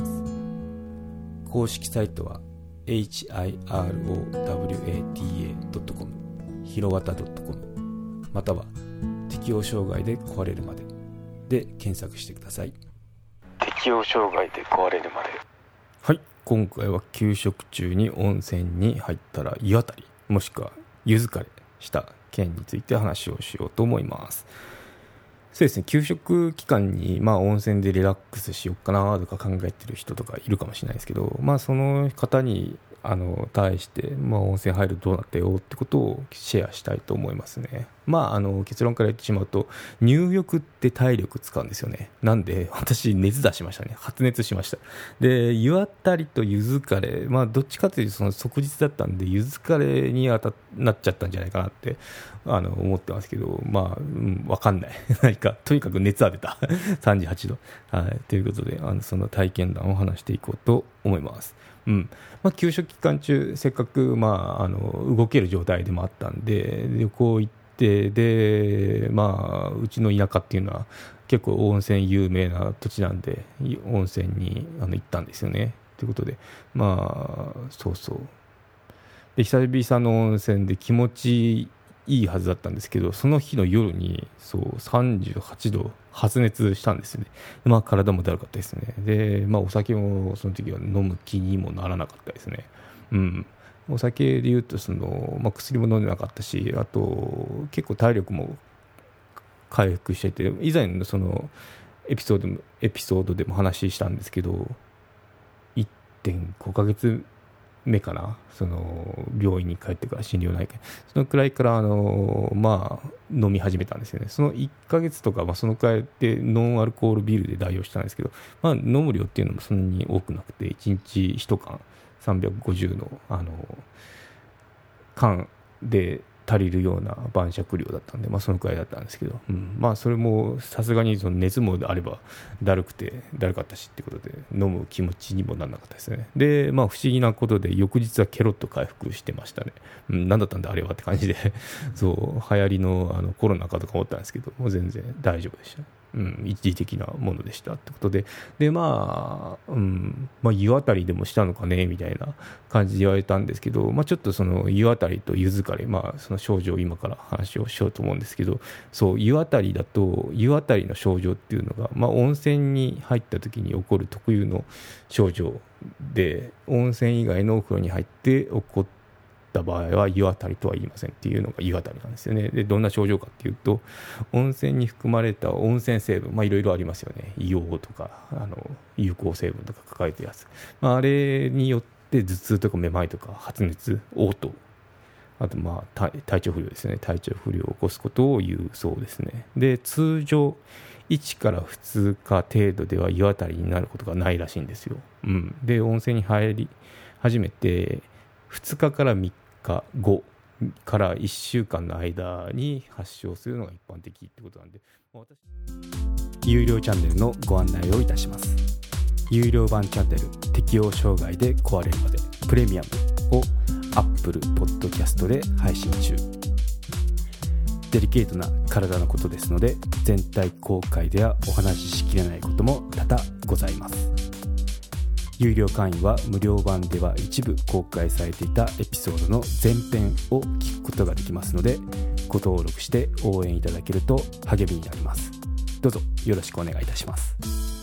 す。公式サイトは hirowata.com ひろわた .com または適応障害で壊れるまで。で検索してください。適応障害で壊れるまで。はい。今回は給食中に温泉に入ったら湯あたりもしくは湯疲れした件について話をしようと思いますそうですね給食期間に、まあ、温泉でリラックスしようかなとか考えてる人とかいるかもしれないですけど、まあ、その方にあの対して、まあ、温泉入るとどうなったよってことをシェアしたいと思いますね。まあ、あの結論から言ってしまうと入浴って体力使うんですよね。なんで 私熱出しましたね。発熱しました。で湯あたりと湯疲れ、まあ、どっちかというとその即日だったんで湯疲れにあたなっちゃったんじゃないかなってあの思ってますけど、まあ、うん、わかんない。何かとにかく熱は出た。38度。はい、ということであのその体験談を話していこうと思います。うんまあ、休職期間中、せっかく、まあ、あの動ける状態でもあったんで、旅行行って、でまあ、うちの田舎っていうのは、結構温泉有名な土地なんで、温泉にあの行ったんですよね。ということで、まあ、そうそう。で久々の温泉で気持ちいいはずだったんですけど、その日の夜にそう38度発熱したんですよね。まあ、体もだるかったですね。で、まあ、お酒もその時は飲む気にもならなかったですね。うん。お酒でいうとその、まあ、薬も飲んでなかったし、あと結構体力も回復してて、以前のそのエピソードエピソードでも話したんですけど、1.5ヶ月目かな、その病院に帰ってから心療内科、そのくらいからあの、まあ、飲み始めたんですよね、その1か月とか、まあ、そのくらいでノンアルコールビールで代用したんですけど、まあ、飲む量っていうのもそんなに多くなくて、1日1缶350のあの缶で足りるような晩酌量だったんで、まあ、そのくらいだったんですけど、うん、まあそれもさすがにその熱もあればだるくてだるかったしってことで飲む気持ちにもならなかったですね。でまあ不思議なことで翌日はケロッと回復してましたね、うん、何だったんだあれはって感じで。そう流行りのあのコロナかとか思ったんですけどもう全然大丈夫でした、うん、一時的なものでしたってことで、で、まあ、うん、まあ、湯あたりでもしたのかね、みたいな感じで言われたんですけど、まあ、ちょっとその湯あたりと湯疲れ、まあ、その症状を今から話をしようと思うんですけど、そう、湯あたりだと、湯あたりの症状っていうのが、まあ、温泉に入った時に起こる特有の症状で、温泉以外のお風呂に入って起こってった場合は湯あたりとは言いませんっていうのが湯あたりなんですよね。でどんな症状かっていうと温泉に含まれた温泉成分まあいろいろありますよね。硫黄とかあの有効成分とか書かれてるやつ、まあ、あれによって頭痛とかめまいとか発熱嘔吐あとまあ体調不良ですね。体調不良を起こすことを言うそうですね。で通常1から2日程度では湯あたりになることがないらしいんですよ、うん、で温泉に入り始めて2日から3日後から1週間の間に発症するのが一般的ってことなんで。私。有料チャンネルのご案内をいたします。有料版チャンネル適応障害で壊れるまでプレミアムを Apple Podcast で配信中。デリケートな体のことですので全体公開ではお話ししきれないことも多々ございます。有料会員は無料版では一部公開されていたエピソードの前編を聞くことができますのでご登録して応援いただけると励みになります。どうぞよろしくお願いいたします。